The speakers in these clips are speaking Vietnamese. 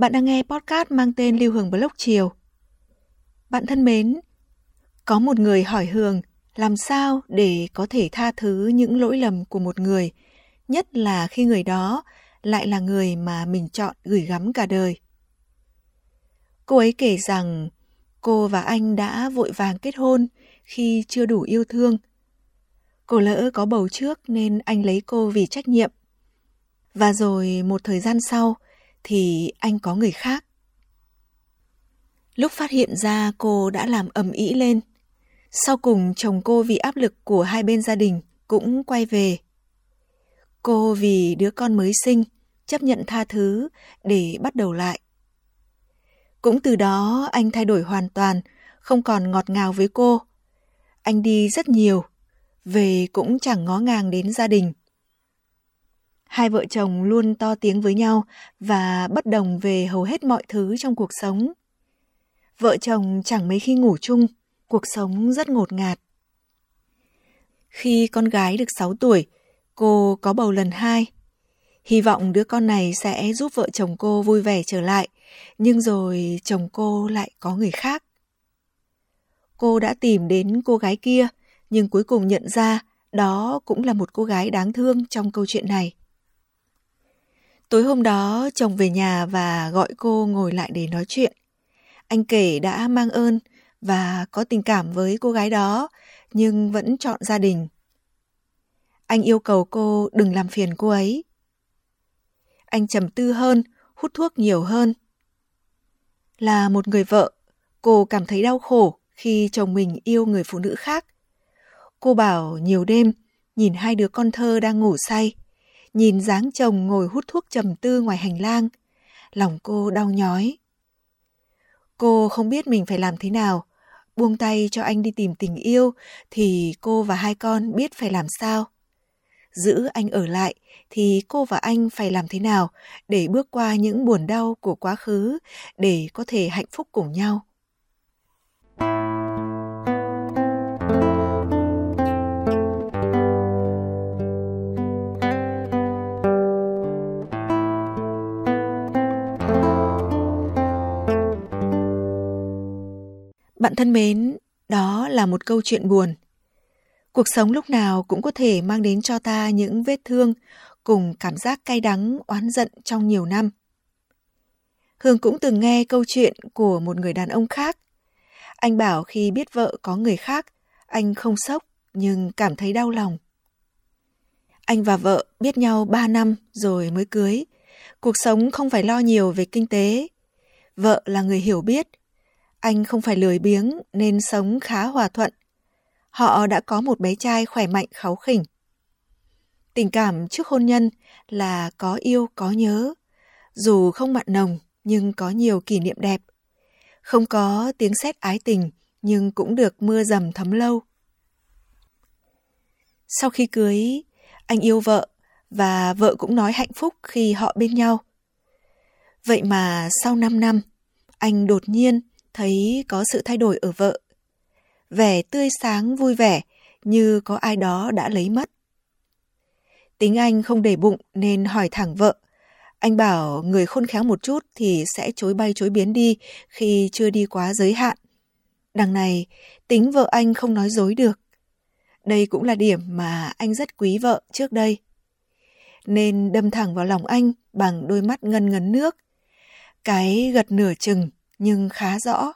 bạn đang nghe podcast mang tên Lưu Hương Blog Chiều. Bạn thân mến, có một người hỏi Hương làm sao để có thể tha thứ những lỗi lầm của một người, nhất là khi người đó lại là người mà mình chọn gửi gắm cả đời. Cô ấy kể rằng cô và anh đã vội vàng kết hôn khi chưa đủ yêu thương. Cô lỡ có bầu trước nên anh lấy cô vì trách nhiệm. Và rồi một thời gian sau, thì anh có người khác. Lúc phát hiện ra cô đã làm ầm ĩ lên. Sau cùng chồng cô vì áp lực của hai bên gia đình cũng quay về. Cô vì đứa con mới sinh chấp nhận tha thứ để bắt đầu lại. Cũng từ đó anh thay đổi hoàn toàn, không còn ngọt ngào với cô. Anh đi rất nhiều, về cũng chẳng ngó ngàng đến gia đình. Hai vợ chồng luôn to tiếng với nhau và bất đồng về hầu hết mọi thứ trong cuộc sống. Vợ chồng chẳng mấy khi ngủ chung, cuộc sống rất ngột ngạt. Khi con gái được 6 tuổi, cô có bầu lần hai. Hy vọng đứa con này sẽ giúp vợ chồng cô vui vẻ trở lại, nhưng rồi chồng cô lại có người khác. Cô đã tìm đến cô gái kia, nhưng cuối cùng nhận ra đó cũng là một cô gái đáng thương trong câu chuyện này. Tối hôm đó, chồng về nhà và gọi cô ngồi lại để nói chuyện. Anh kể đã mang ơn và có tình cảm với cô gái đó, nhưng vẫn chọn gia đình. Anh yêu cầu cô đừng làm phiền cô ấy. Anh trầm tư hơn, hút thuốc nhiều hơn. Là một người vợ, cô cảm thấy đau khổ khi chồng mình yêu người phụ nữ khác. Cô bảo nhiều đêm, nhìn hai đứa con thơ đang ngủ say, nhìn dáng chồng ngồi hút thuốc trầm tư ngoài hành lang, lòng cô đau nhói. Cô không biết mình phải làm thế nào, buông tay cho anh đi tìm tình yêu thì cô và hai con biết phải làm sao. Giữ anh ở lại thì cô và anh phải làm thế nào để bước qua những buồn đau của quá khứ để có thể hạnh phúc cùng nhau. Bạn thân mến, đó là một câu chuyện buồn. Cuộc sống lúc nào cũng có thể mang đến cho ta những vết thương cùng cảm giác cay đắng, oán giận trong nhiều năm. Hương cũng từng nghe câu chuyện của một người đàn ông khác. Anh bảo khi biết vợ có người khác, anh không sốc nhưng cảm thấy đau lòng. Anh và vợ biết nhau 3 năm rồi mới cưới. Cuộc sống không phải lo nhiều về kinh tế. Vợ là người hiểu biết, anh không phải lười biếng nên sống khá hòa thuận. Họ đã có một bé trai khỏe mạnh kháu khỉnh. Tình cảm trước hôn nhân là có yêu có nhớ, dù không mặn nồng nhưng có nhiều kỷ niệm đẹp. Không có tiếng sét ái tình nhưng cũng được mưa dầm thấm lâu. Sau khi cưới, anh yêu vợ và vợ cũng nói hạnh phúc khi họ bên nhau. Vậy mà sau 5 năm, anh đột nhiên thấy có sự thay đổi ở vợ. Vẻ tươi sáng vui vẻ như có ai đó đã lấy mất. Tính anh không để bụng nên hỏi thẳng vợ. Anh bảo người khôn khéo một chút thì sẽ chối bay chối biến đi khi chưa đi quá giới hạn. Đằng này, tính vợ anh không nói dối được. Đây cũng là điểm mà anh rất quý vợ trước đây. Nên đâm thẳng vào lòng anh bằng đôi mắt ngân ngấn nước. Cái gật nửa chừng nhưng khá rõ.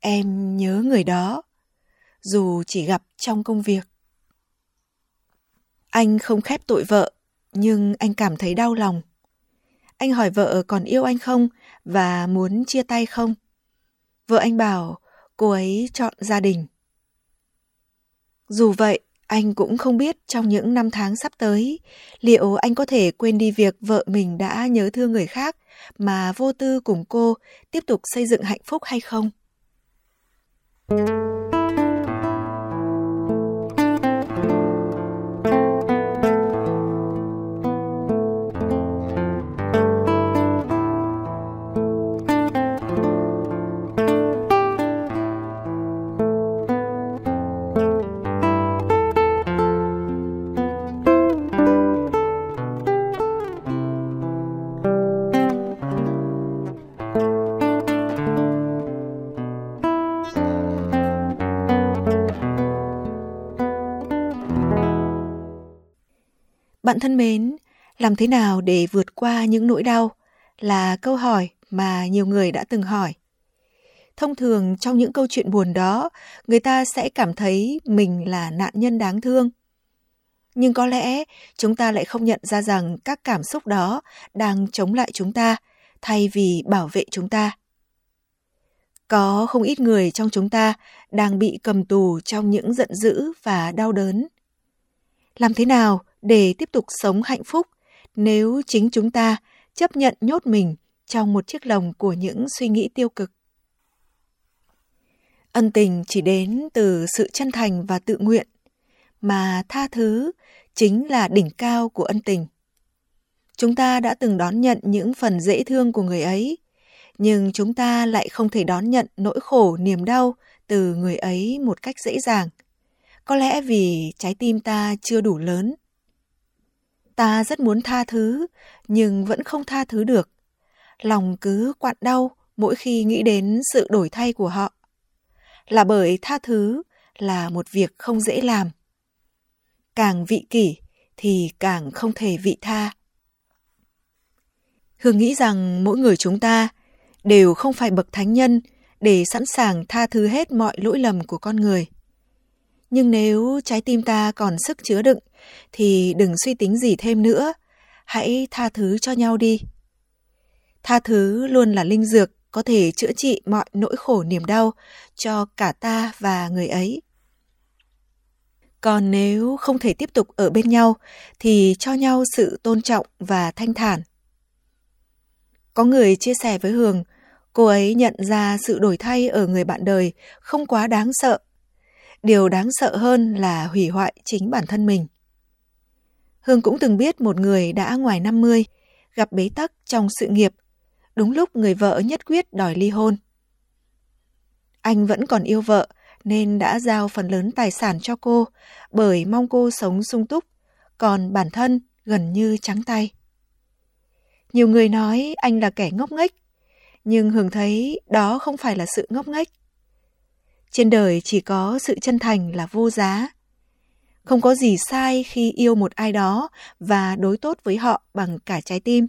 Em nhớ người đó, dù chỉ gặp trong công việc. Anh không khép tội vợ, nhưng anh cảm thấy đau lòng. Anh hỏi vợ còn yêu anh không và muốn chia tay không? Vợ anh bảo cô ấy chọn gia đình. Dù vậy, anh cũng không biết trong những năm tháng sắp tới, liệu anh có thể quên đi việc vợ mình đã nhớ thương người khác mà vô tư cùng cô tiếp tục xây dựng hạnh phúc hay không? Thank you Bạn thân mến, làm thế nào để vượt qua những nỗi đau là câu hỏi mà nhiều người đã từng hỏi. Thông thường trong những câu chuyện buồn đó, người ta sẽ cảm thấy mình là nạn nhân đáng thương. Nhưng có lẽ chúng ta lại không nhận ra rằng các cảm xúc đó đang chống lại chúng ta thay vì bảo vệ chúng ta. Có không ít người trong chúng ta đang bị cầm tù trong những giận dữ và đau đớn. Làm thế nào để tiếp tục sống hạnh phúc nếu chính chúng ta chấp nhận nhốt mình trong một chiếc lồng của những suy nghĩ tiêu cực. Ân tình chỉ đến từ sự chân thành và tự nguyện, mà tha thứ chính là đỉnh cao của ân tình. Chúng ta đã từng đón nhận những phần dễ thương của người ấy, nhưng chúng ta lại không thể đón nhận nỗi khổ niềm đau từ người ấy một cách dễ dàng. Có lẽ vì trái tim ta chưa đủ lớn Ta rất muốn tha thứ, nhưng vẫn không tha thứ được. Lòng cứ quặn đau mỗi khi nghĩ đến sự đổi thay của họ. Là bởi tha thứ là một việc không dễ làm. Càng vị kỷ thì càng không thể vị tha. Hương nghĩ rằng mỗi người chúng ta đều không phải bậc thánh nhân để sẵn sàng tha thứ hết mọi lỗi lầm của con người. Nhưng nếu trái tim ta còn sức chứa đựng thì đừng suy tính gì thêm nữa, hãy tha thứ cho nhau đi. Tha thứ luôn là linh dược có thể chữa trị mọi nỗi khổ niềm đau cho cả ta và người ấy. Còn nếu không thể tiếp tục ở bên nhau thì cho nhau sự tôn trọng và thanh thản. Có người chia sẻ với Hường, cô ấy nhận ra sự đổi thay ở người bạn đời không quá đáng sợ. Điều đáng sợ hơn là hủy hoại chính bản thân mình. Hương cũng từng biết một người đã ngoài 50, gặp bế tắc trong sự nghiệp, đúng lúc người vợ nhất quyết đòi ly hôn. Anh vẫn còn yêu vợ nên đã giao phần lớn tài sản cho cô bởi mong cô sống sung túc, còn bản thân gần như trắng tay. Nhiều người nói anh là kẻ ngốc nghếch, nhưng Hương thấy đó không phải là sự ngốc nghếch. Trên đời chỉ có sự chân thành là vô giá. Không có gì sai khi yêu một ai đó và đối tốt với họ bằng cả trái tim.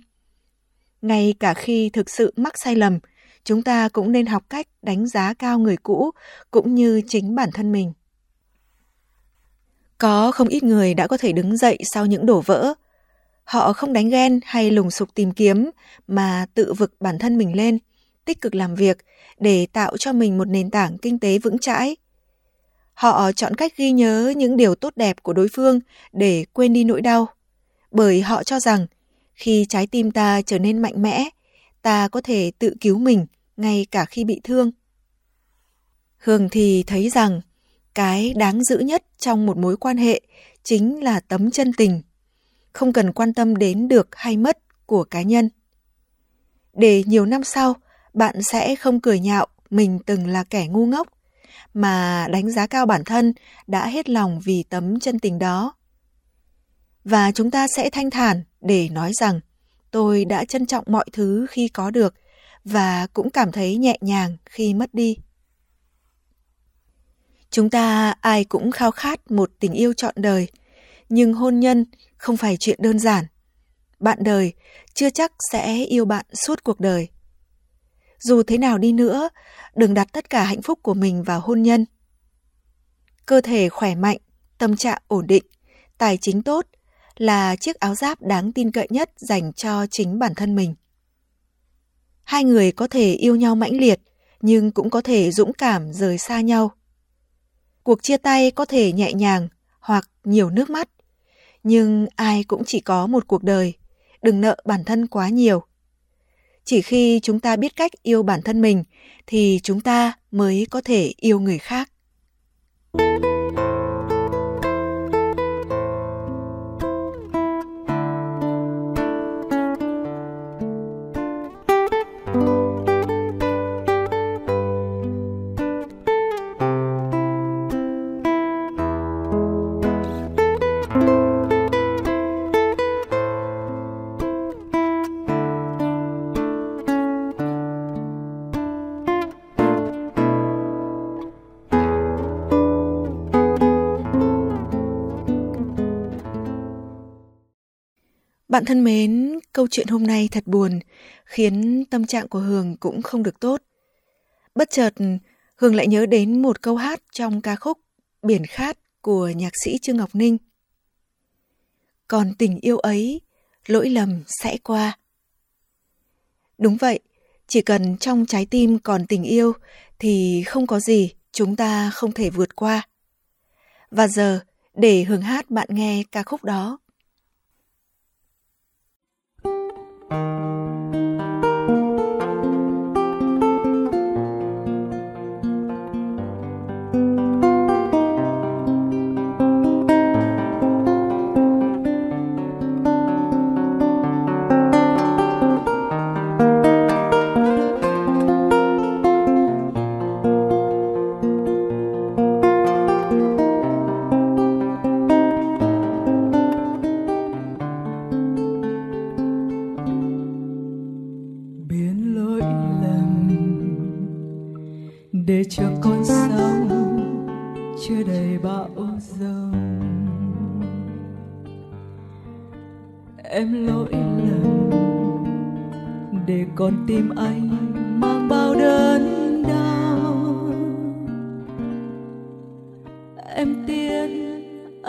Ngay cả khi thực sự mắc sai lầm, chúng ta cũng nên học cách đánh giá cao người cũ cũng như chính bản thân mình. Có không ít người đã có thể đứng dậy sau những đổ vỡ. Họ không đánh ghen hay lùng sục tìm kiếm mà tự vực bản thân mình lên, tích cực làm việc để tạo cho mình một nền tảng kinh tế vững chãi. Họ chọn cách ghi nhớ những điều tốt đẹp của đối phương để quên đi nỗi đau. Bởi họ cho rằng khi trái tim ta trở nên mạnh mẽ, ta có thể tự cứu mình ngay cả khi bị thương. Hương thì thấy rằng cái đáng giữ nhất trong một mối quan hệ chính là tấm chân tình, không cần quan tâm đến được hay mất của cá nhân. Để nhiều năm sau, bạn sẽ không cười nhạo mình từng là kẻ ngu ngốc mà đánh giá cao bản thân đã hết lòng vì tấm chân tình đó. Và chúng ta sẽ thanh thản để nói rằng tôi đã trân trọng mọi thứ khi có được và cũng cảm thấy nhẹ nhàng khi mất đi. Chúng ta ai cũng khao khát một tình yêu trọn đời, nhưng hôn nhân không phải chuyện đơn giản. Bạn đời chưa chắc sẽ yêu bạn suốt cuộc đời. Dù thế nào đi nữa, đừng đặt tất cả hạnh phúc của mình vào hôn nhân. Cơ thể khỏe mạnh, tâm trạng ổn định, tài chính tốt là chiếc áo giáp đáng tin cậy nhất dành cho chính bản thân mình. Hai người có thể yêu nhau mãnh liệt, nhưng cũng có thể dũng cảm rời xa nhau. Cuộc chia tay có thể nhẹ nhàng hoặc nhiều nước mắt. Nhưng ai cũng chỉ có một cuộc đời, đừng nợ bản thân quá nhiều. Chỉ khi chúng ta biết cách yêu bản thân mình thì chúng ta mới có thể yêu người khác. thank you Bạn thân mến, câu chuyện hôm nay thật buồn, khiến tâm trạng của Hường cũng không được tốt. Bất chợt, Hường lại nhớ đến một câu hát trong ca khúc Biển Khát của nhạc sĩ Trương Ngọc Ninh. Còn tình yêu ấy, lỗi lầm sẽ qua. Đúng vậy, chỉ cần trong trái tim còn tình yêu thì không có gì chúng ta không thể vượt qua. Và giờ, để Hường hát bạn nghe ca khúc đó. Em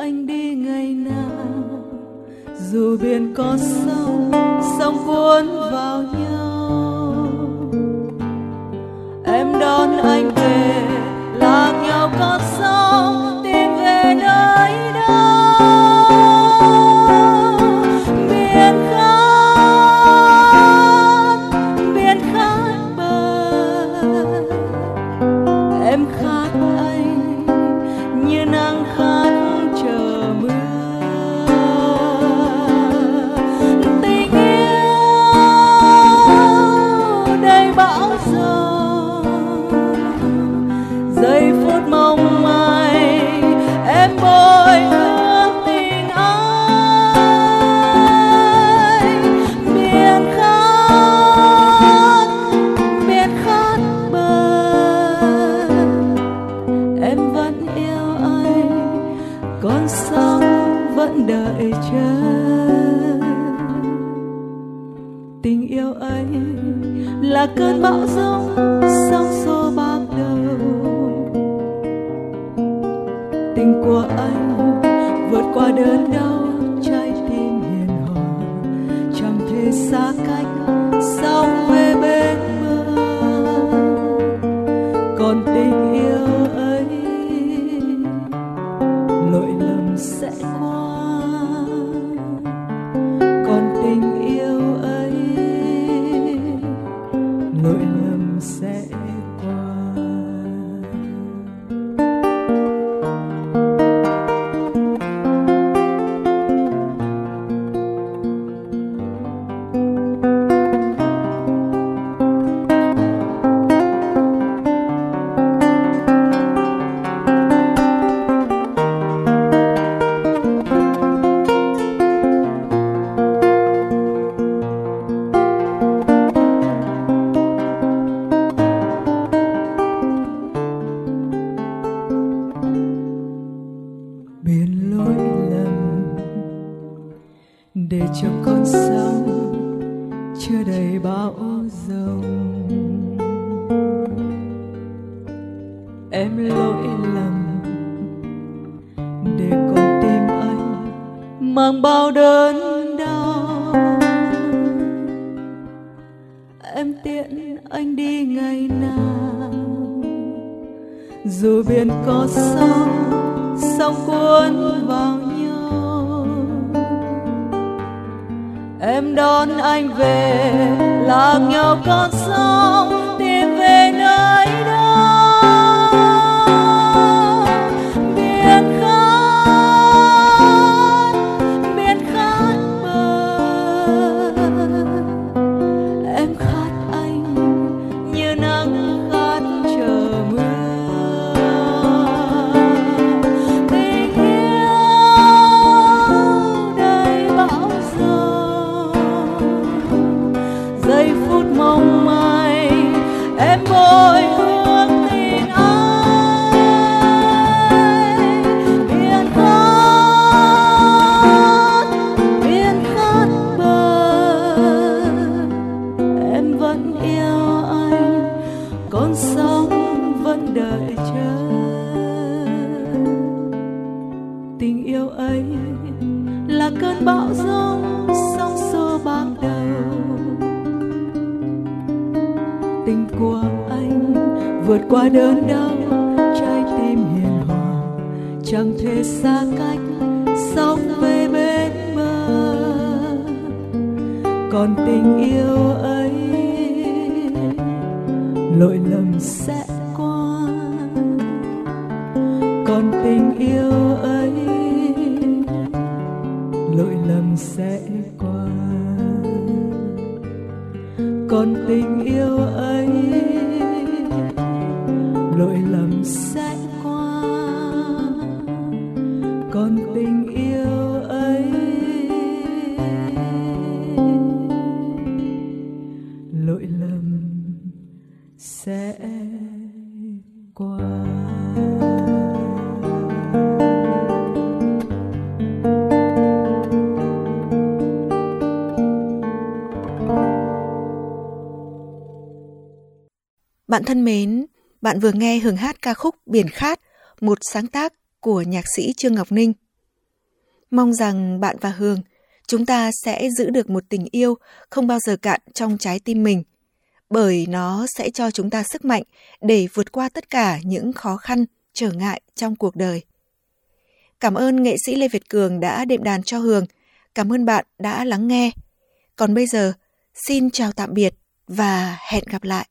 anh đi ngày nào. Dù biển có sông sông cuốn vào nhau. Trời, tình yêu ấy là cơn bão giông sóng xô bạc đầu. Tình của anh vượt qua đớn đau. Dù biển có sóng sóng cuốn vào nhau. Em đón anh về làm nhau con sóng của anh vượt qua đớn đau, trái tim hiền hòa. Chẳng thể xa cách, sóng về bên bờ. Còn tình yêu ấy còn tình yêu ấy lỗi lầm xa. Bạn thân mến, bạn vừa nghe hưởng hát ca khúc Biển Khát, một sáng tác của nhạc sĩ Trương Ngọc Ninh. Mong rằng bạn và Hường, chúng ta sẽ giữ được một tình yêu không bao giờ cạn trong trái tim mình, bởi nó sẽ cho chúng ta sức mạnh để vượt qua tất cả những khó khăn, trở ngại trong cuộc đời. Cảm ơn nghệ sĩ Lê Việt Cường đã đệm đàn cho Hường. Cảm ơn bạn đã lắng nghe. Còn bây giờ, xin chào tạm biệt và hẹn gặp lại.